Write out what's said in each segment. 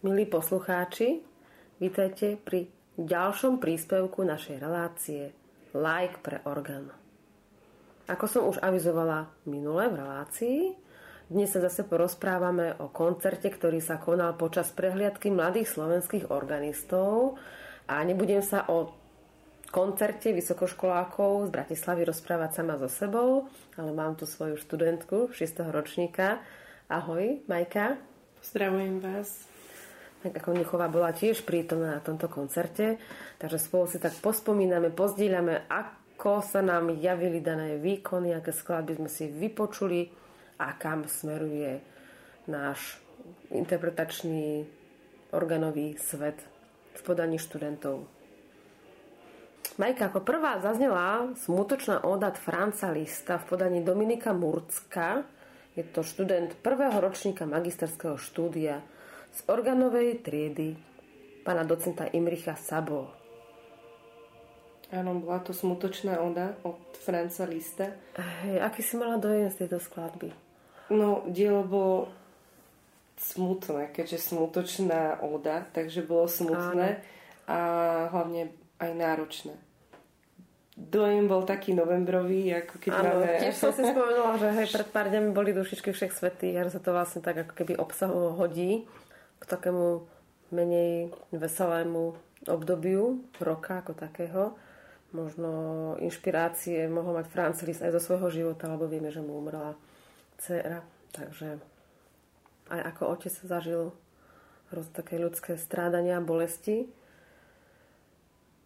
Milí poslucháči, vítajte pri ďalšom príspevku našej relácie Like pre orgán. Ako som už avizovala minule v relácii, dnes sa zase porozprávame o koncerte, ktorý sa konal počas prehliadky mladých slovenských organistov a nebudem sa o koncerte vysokoškolákov z Bratislavy rozprávať sama so sebou, ale mám tu svoju študentku 6. ročníka. Ahoj, Majka. Pozdravujem vás. Tak ako Nichová bola tiež prítomná na tomto koncerte, takže spolu si tak pospomíname, pozdieľame, ako sa nám javili dané výkony, aké skladby sme si vypočuli a kam smeruje náš interpretačný organový svet v podaní študentov. Majka, ako prvá zaznela smutočná óda Franca Lista v podaní Dominika Murcka. Je to študent prvého ročníka magisterského štúdia z organovej triedy pána docenta Imricha Sabo. Áno, bola to smutočná óda od Franca Lista. Hej, aký si mala dojem z tejto skladby? No, dielo bolo smutné, keďže smutočná óda, takže bolo smutné Áno. a hlavne aj náročné dojem bol taký novembrový, ako keď Áno, máme... tiež som si spomenula, že hej, pred pár dňami boli dušičky všech svetých a sa to vlastne tak ako keby obsahovo hodí k takému menej veselému obdobiu roka ako takého. Možno inšpirácie mohol mať Francis aj zo svojho života, lebo vieme, že mu umrela dcera. Takže aj ako otec zažil rôzne také ľudské strádania a bolesti.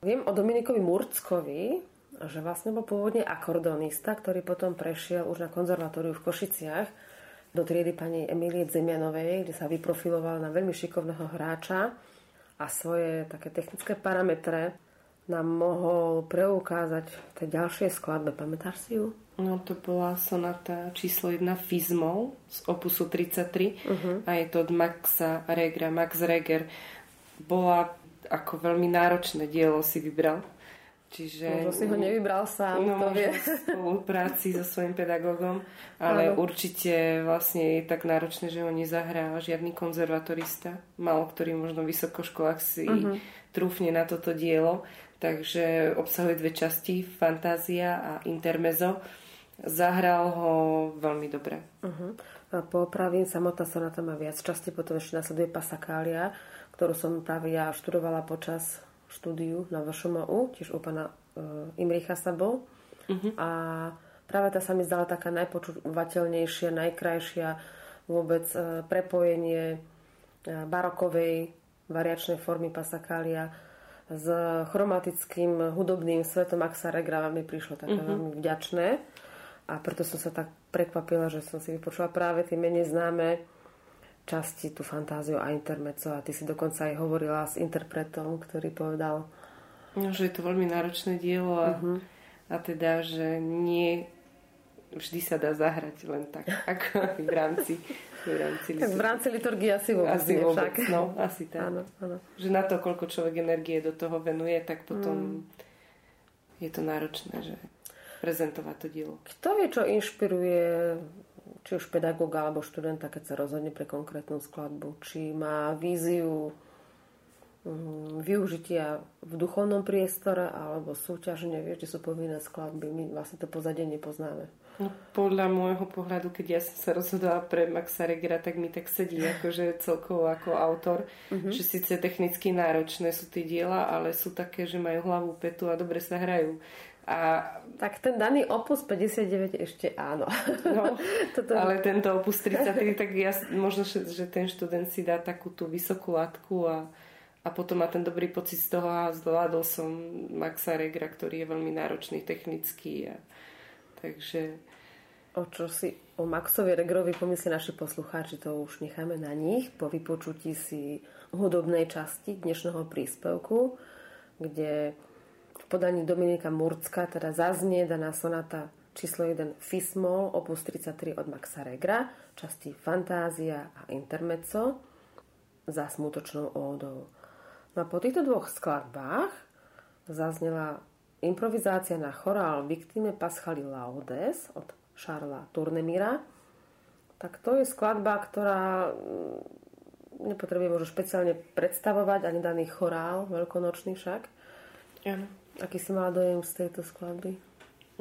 Viem o Dominikovi Murckovi, že vlastne bol pôvodne akordonista, ktorý potom prešiel už na konzervatóriu v Košiciach do triedy pani Emílie Zemianovej, kde sa vyprofiloval na veľmi šikovného hráča a svoje také technické parametre nám mohol preukázať v tej ďalšej skladbe. Pamätáš si ju? No to bola sonata číslo 1 Fizmol z opusu 33 uh-huh. a je to od Maxa Regra. Max Reger bola ako veľmi náročné dielo si vybral Čiže... Možno si ho nevybral sám, no, to vie. v spolupráci so svojím pedagógom, ale ano. určite vlastne je tak náročné, že ho nezahrá žiadny konzervatorista. Malo ktorý možno v vysokoškolách si uh-huh. trúfne na toto dielo. Takže obsahuje dve časti, fantázia a intermezo. Zahral ho veľmi dobre. Uh-huh. A popravím, samotná sonata má viac časti, potom ešte nasleduje Pasakália, ktorú som práve ja študovala počas štúdiu na VŠMU, tiež u pána uh, Imricha Sabo. Uh-huh. A práve tá sa mi zdala taká najpočúvateľnejšia, najkrajšia vôbec uh, prepojenie uh, barokovej variačnej formy pasakália s chromatickým hudobným svetom Maxa Regra mi prišlo také uh-huh. veľmi vďačné. A preto som sa tak prekvapila, že som si vypočula práve tie menej známe časti, tú fantáziu a intermeco a ty si dokonca aj hovorila s interpretom, ktorý povedal... No, že je to veľmi náročné dielo a, uh-huh. a teda, že nie vždy sa dá zahrať len tak, ako v rámci v rámci, tak v rámci liturgie asi vôbec asi nie vôbec, však. No, asi tak. Áno, áno. Že na to, koľko človek energie do toho venuje, tak potom mm. je to náročné, že prezentovať to dielo. Kto vie, čo inšpiruje či už pedagóga alebo študenta, keď sa rozhodne pre konkrétnu skladbu, či má víziu mm, využitia v duchovnom priestore alebo súťažne, vieš, že sú povinné skladby. My vlastne to pozadie nepoznáme. No, podľa môjho pohľadu, keď ja som sa rozhodla pre Maxa Regera, tak mi tak sedí akože celkovo ako autor, uh-huh. že síce technicky náročné sú tie diela, ale sú také, že majú hlavu, petu a dobre sa hrajú. A... Tak ten daný opus 59 ešte áno. No, Toto... Ale tento opus 33, tak ja, možno, že ten študent si dá takú tú vysokú látku a, a potom má ten dobrý pocit z toho a zvládol som Maxa Regra, ktorý je veľmi náročný technicky. A, takže... O čo si o Maxovi Regrovi pomyslia naši poslucháči, to už necháme na nich po vypočutí si hudobnej časti dnešného príspevku, kde podaní Dominika Murcka teda zaznie daná sonata číslo 1 Fismol opus 33 od Maxa Regra, časti Fantázia a Intermezzo za smutočnou ódou. No a po týchto dvoch skladbách zaznela improvizácia na chorál Victime Paschali Laudes od Charlesa Turnemira. Tak to je skladba, ktorá nepotrebuje možno špeciálne predstavovať ani daný chorál, veľkonočný však. Áno. Aký si mala dojem z tejto skladby?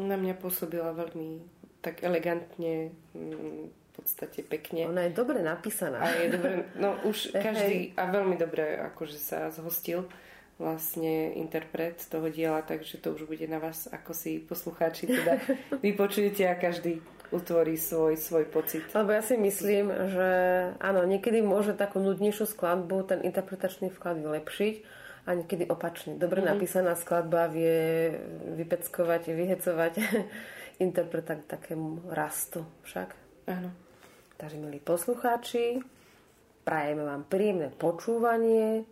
Na mňa pôsobila veľmi tak elegantne, mm, v podstate pekne. Ona je dobre napísaná. A je dobre, no už každý, a veľmi dobre akože sa zhostil vlastne interpret toho diela, takže to už bude na vás, ako si poslucháči teda vypočujete a každý utvorí svoj, svoj pocit. Lebo ja si myslím, že áno, niekedy môže takú nudnejšiu skladbu ten interpretačný vklad vylepšiť a niekedy opačne. Dobre mm-hmm. napísaná skladba vie vypeckovať, vyhecovať interpreta k takému rastu však. Áno. Takže, milí poslucháči, prajeme vám príjemné počúvanie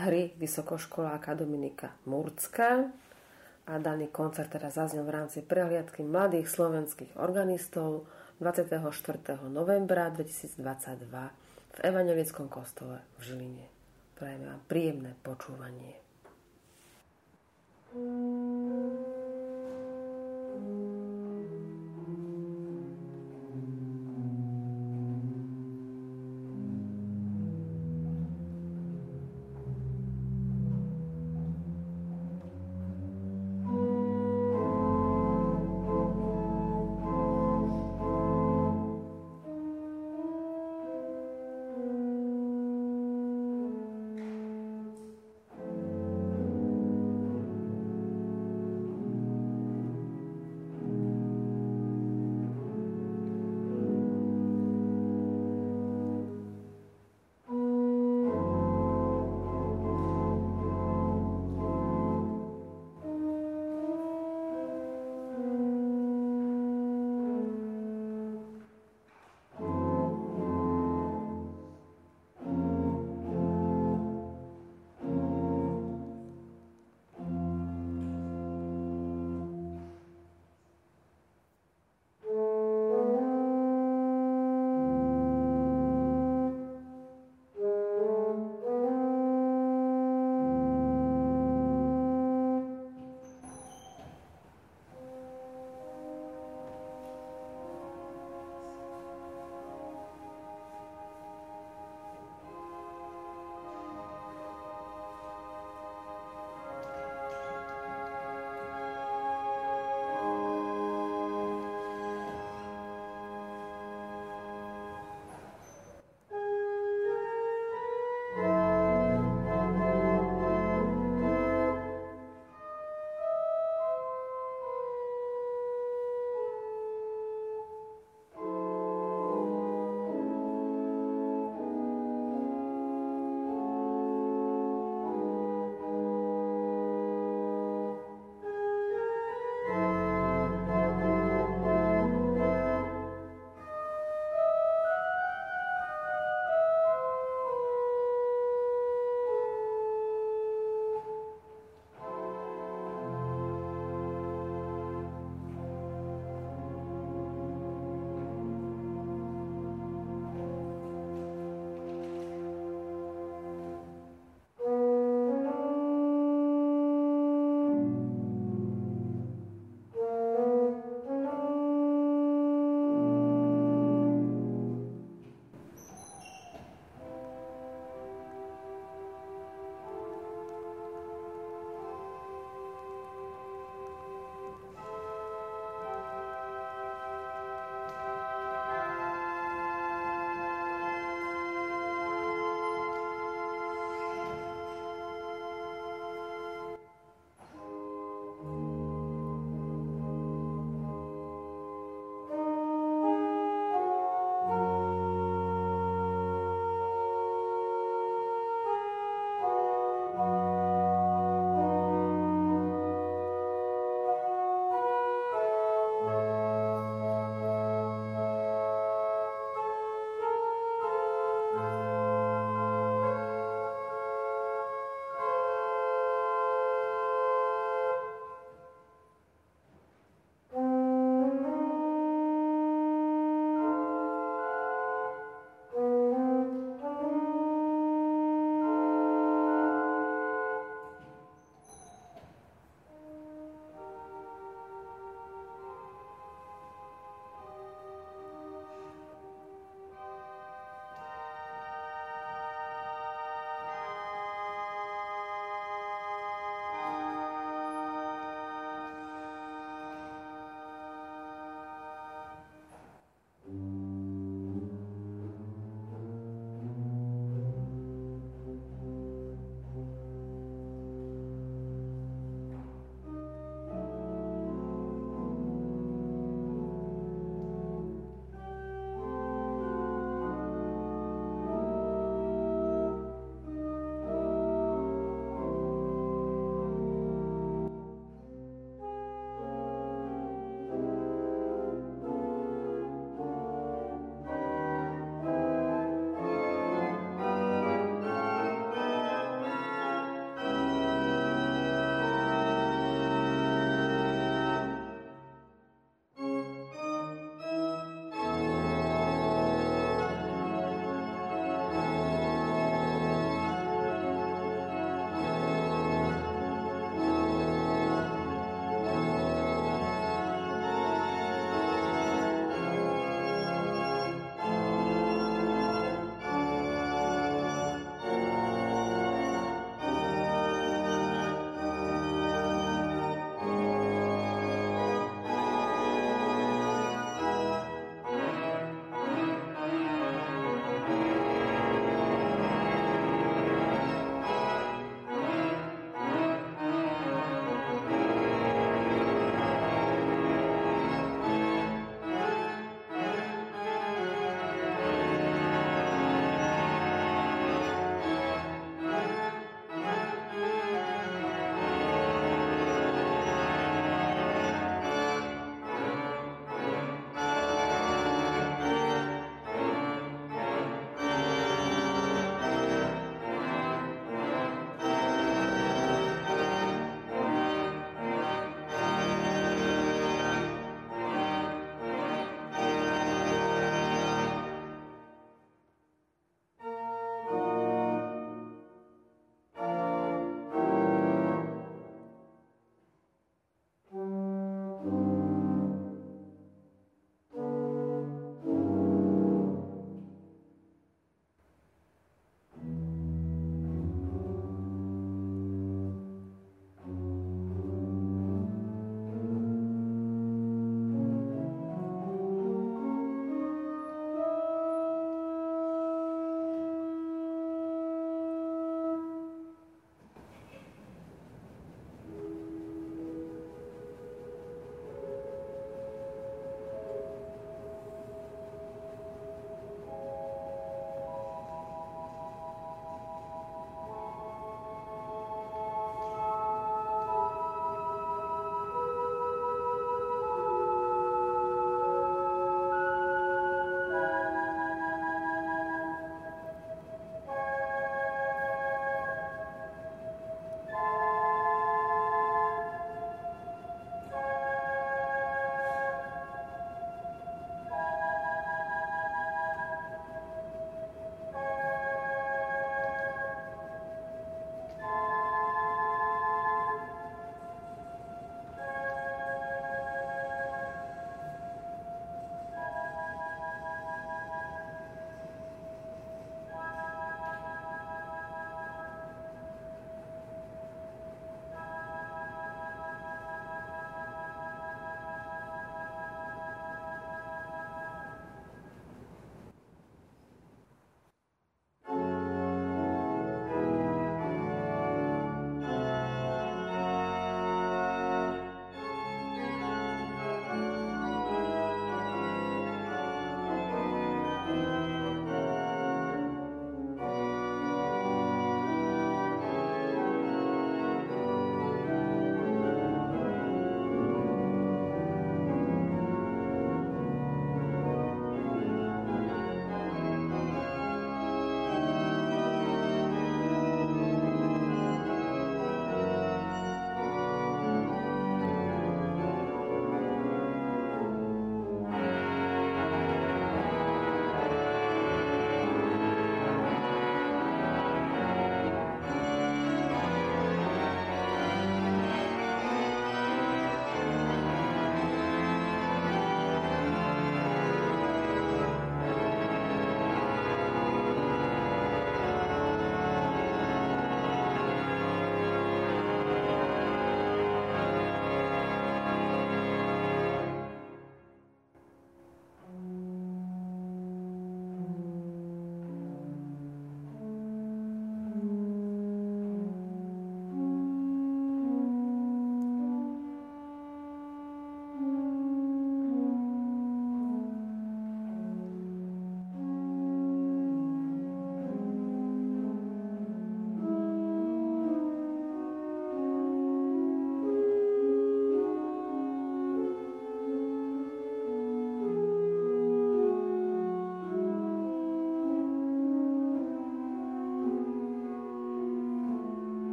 hry vysokoškoláka Dominika Murcka a daný koncert teraz zaznel v rámci prehliadky mladých slovenských organistov 24. novembra 2022 v Evangelickom kostole v Žiline. Prajeme vám príjemné počúvanie. thank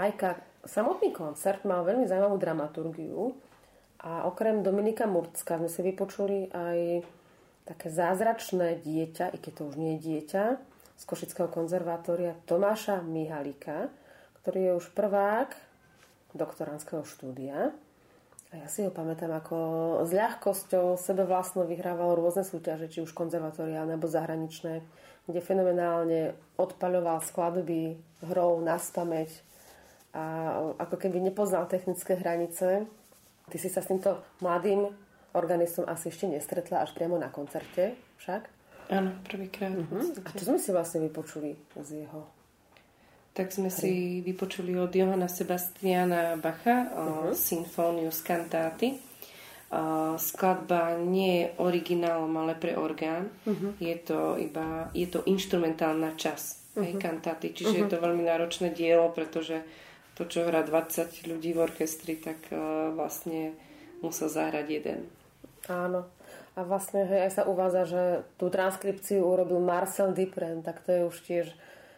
Majka, samotný koncert mal veľmi zaujímavú dramaturgiu a okrem Dominika Murcka sme si vypočuli aj také zázračné dieťa, i keď to už nie je dieťa, z Košického konzervatória Tomáša Mihalika, ktorý je už prvák doktorandského štúdia. A ja si ho pamätám, ako s ľahkosťou sebe vlastno vyhrával rôzne súťaže, či už konzervatóriálne alebo zahraničné, kde fenomenálne odpaľoval skladby hrou na spameť a ako keby nepoznal technické hranice. Ty si sa s týmto mladým organistom asi ešte nestretla až priamo na koncerte však? Áno, prvýkrát. Uh-huh. A čo sme si vlastne vypočuli z jeho tak sme si vypočuli od Johana Sebastiana Bacha uh-huh. Sinfóniu z kantáty. skladba nie je originálom, ale pre orgán. Uh-huh. Je to iba je to instrumentálna časť uh-huh. kantáty, čiže uh-huh. je to veľmi náročné dielo, pretože to, čo hrá 20 ľudí v orchestri, tak uh, vlastne musel zahrať jeden. Áno. A vlastne hej, aj sa uvádza, že tú transkripciu urobil Marcel Dupren, tak to je už tiež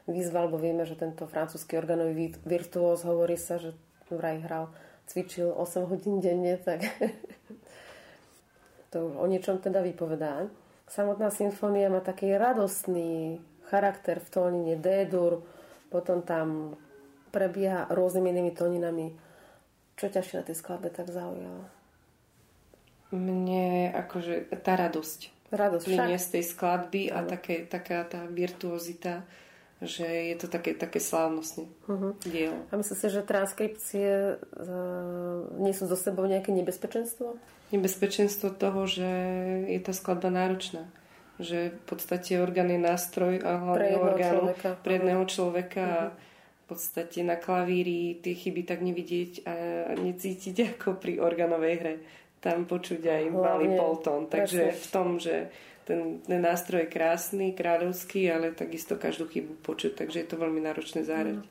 výzva, lebo vieme, že tento francúzsky organový virtuóz hovorí sa, že vraj hral, cvičil 8 hodín denne, tak to už o niečom teda vypovedá. Samotná symfónia má taký radostný charakter v tónine D-dur, potom tam prebieha rôznymi inými tóninami. Čo ťažšie na tej skladbe tak zaujalo? Mne akože tá radosť. Radosť však. z tej skladby a také, taká tá virtuozita že je to také, také slávnostne uh-huh. dielo. A myslíš si, že transkripcie uh, nie sú zo sebou nejaké nebezpečenstvo? Nebezpečenstvo toho, že je tá skladba náročná. Že v podstate orgán je nástroj a hlavne orgán človeka. pre jedného človeka uh-huh. Podstate na klavíri tie chyby tak nevidieť a necítiť ako pri organovej hre. Tam počuť aj malý poltón. Takže v tom, že ten, ten nástroj je krásny, kráľovský, ale takisto každú chybu počuť, takže je to veľmi náročné zahrať. Mm.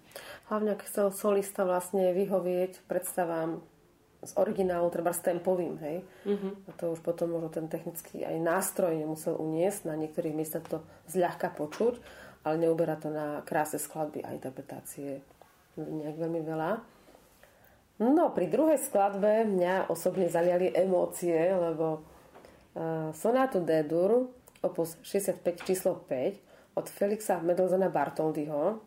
Hlavne, ak chcel solista vlastne vyhovieť predstavám z originálu, treba s tempovým, hej. Mm-hmm. A to už potom možno ten technický aj nástroj nemusel uniesť, na niektorých miestach to zľahka počuť, ale neuberá to na kráse skladby a interpretácie nejak veľmi veľa. No, pri druhej skladbe mňa osobne zaliali emócie, lebo sonátu D-dur, opus 65 číslo 5 od Felixa Mendelssohna Bartoldyho.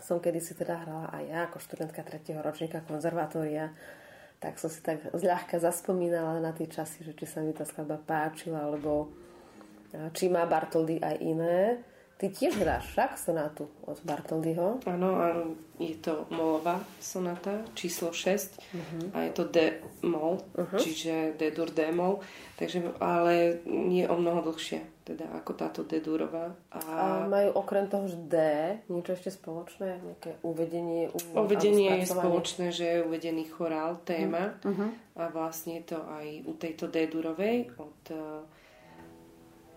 Som kedysi teda hrala aj ja ako študentka 3. ročníka konzervatória, tak som si tak zľahka zaspomínala na tie časy, že či sa mi tá skladba páčila, alebo či má Bartoldy aj iné. Ty tiež hráš však sonátu od Bartoldyho. Áno, áno, je to molová sonata číslo 6 uh-huh. Mhm. a je to D-mol, uh-huh. čiže D-dur D-mol, takže, ale nie o mnoho dlhšie, teda ako táto D-durová. A... a majú okrem toho, že D, niečo ešte spoločné? Nejaké uvedenie? Uvedenie je spoločné, že je uvedený chorál, téma uh-huh. a vlastne je to aj u tejto D-durovej od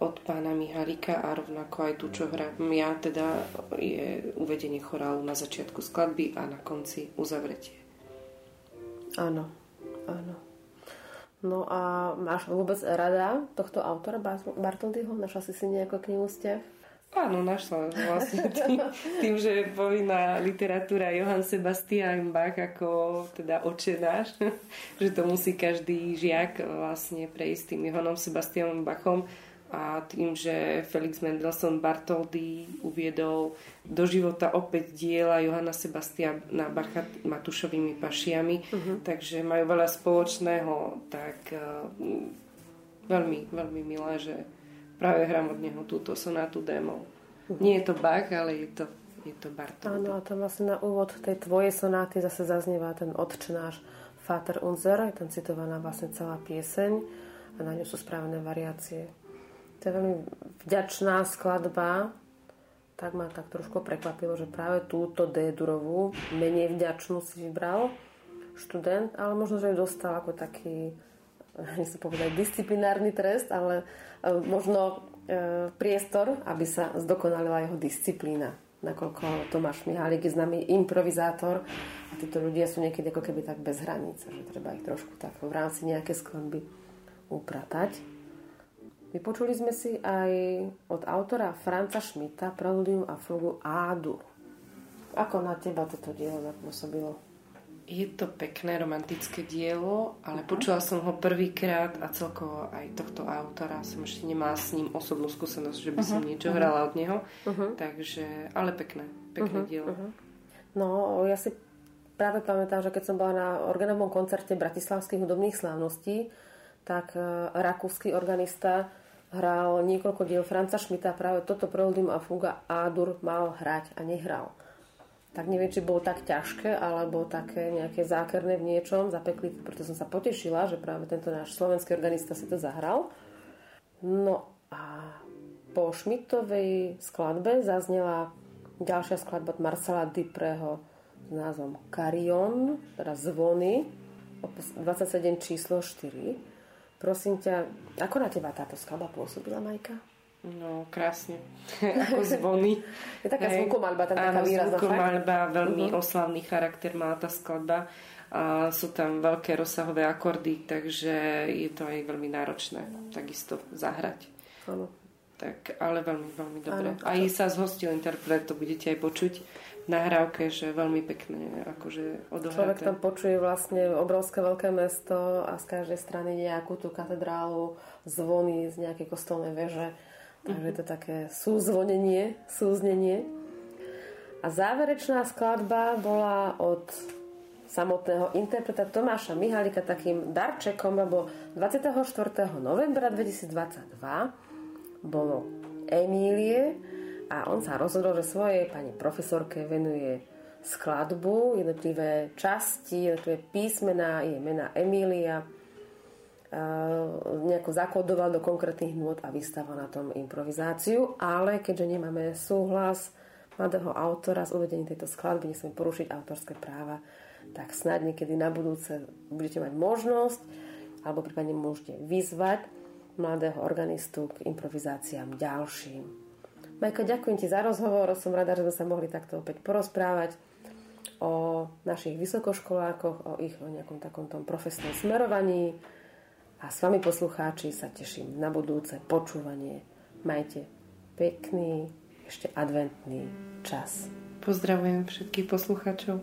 od pána Mihalika a rovnako aj tu, čo hrám ja, teda je uvedenie chorálu na začiatku skladby a na konci uzavretie. Áno, áno. No a máš vôbec rada tohto autora Bartoldyho? Našla si si nejakú knihu ste? Áno, našla vlastne tým, tým, že je povinná literatúra Johann Sebastian Bach ako teda očenáš, že to musí každý žiak vlastne prejsť tým Johannom Sebastianom Bachom a tým, že Felix Mendelssohn Bartoldy uviedol do života opäť diela Johana Sebastiana Bacha Matušovými pašiami, uh-huh. takže majú veľa spoločného, tak uh, veľmi, veľmi milé, že práve hrám od neho túto sonátu démov. Uh-huh. Nie je to Bach, ale je to, je to Bartoldy. Áno, a to vlastne na úvod tej tvojej sonáty zase zaznieva ten odčnáš Vater Unser, je tam citovaná vlastne celá pieseň a na ňu sú správne variácie. To je veľmi vďačná skladba. Tak ma tak trošku prekvapilo, že práve túto D-durovú, menej vďačnú si vybral študent, ale možno, že ju dostal ako taký, nechcem povedať disciplinárny trest, ale e, možno e, priestor, aby sa zdokonalila jeho disciplína. Nakoľko Tomáš Mihálik je známy improvizátor a títo ľudia sú niekedy ako keby tak bez hranice, že treba ich trošku tak v rámci nejaké skladby upratať. Vypočuli sme si aj od autora Franca Schmidta preludium a fugu Ádur. Ako na teba toto dielo zapôsobilo? Je to pekné romantické dielo, ale uh-huh. počula som ho prvýkrát a celkovo aj tohto autora som ešte nemala s ním osobnú skúsenosť, že by uh-huh. som mhm. niečo uh-huh. hrala od neho. Uh-huh. Takže, ale pekné, pekné uh-huh. dielo. Uh-huh. No, ja si práve pamätám, že keď som bola na organovom koncerte Bratislavských hudobných slávností, tak uh, rakúsky organista hral niekoľko diel Franca Šmita práve toto Preludium a Fuga Adur mal hrať a nehral. Tak neviem, či bolo tak ťažké, alebo také nejaké zákerné v niečom, zapekli, preto som sa potešila, že práve tento náš slovenský organista si to zahral. No a po Šmitovej skladbe zaznela ďalšia skladba od Marcela Dipreho s názvom Carion, teda zvony, 27 číslo 4 Prosím ťa, ako na teba táto skladba pôsobila, Majka? No, krásne. Ako zvony. Je taká zvukomalba, tam taká výrazná. zvukomalba, veľmi uh-huh. oslavný charakter má tá skladba. A sú tam veľké rozsahové akordy, takže je to aj veľmi náročné takisto zahrať. Áno. Tak, ale veľmi, veľmi dobre. Áno, aj sa zhostil interpret, to budete aj počuť nahrávke, že veľmi pekné akože odohraté. Človek tam počuje vlastne obrovské veľké mesto a z každej strany nejakú tú katedrálu, zvony z nejakej kostolnej veže. Takže je to také súzvonenie, súznenie. A záverečná skladba bola od samotného interpreta Tomáša Mihalika takým darčekom, lebo 24. novembra 2022 bolo Emílie, a on sa rozhodol, že svojej pani profesorke venuje skladbu, jednotlivé časti, jednotlivé písmená, je mena Emília, nejako zakodoval do konkrétnych nôd a vystával na tom improvizáciu, ale keďže nemáme súhlas mladého autora z uvedení tejto skladby, nesme porušiť autorské práva, tak snad niekedy na budúce budete mať možnosť alebo prípadne môžete vyzvať mladého organistu k improvizáciám ďalším. Majka, ďakujem ti za rozhovor. Som rada, že sme sa mohli takto opäť porozprávať o našich vysokoškolákoch, o ich o nejakom takom tom profesnom smerovaní. A s vami poslucháči sa teším na budúce počúvanie. Majte pekný, ešte adventný čas. Pozdravujem všetkých poslucháčov.